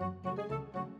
Música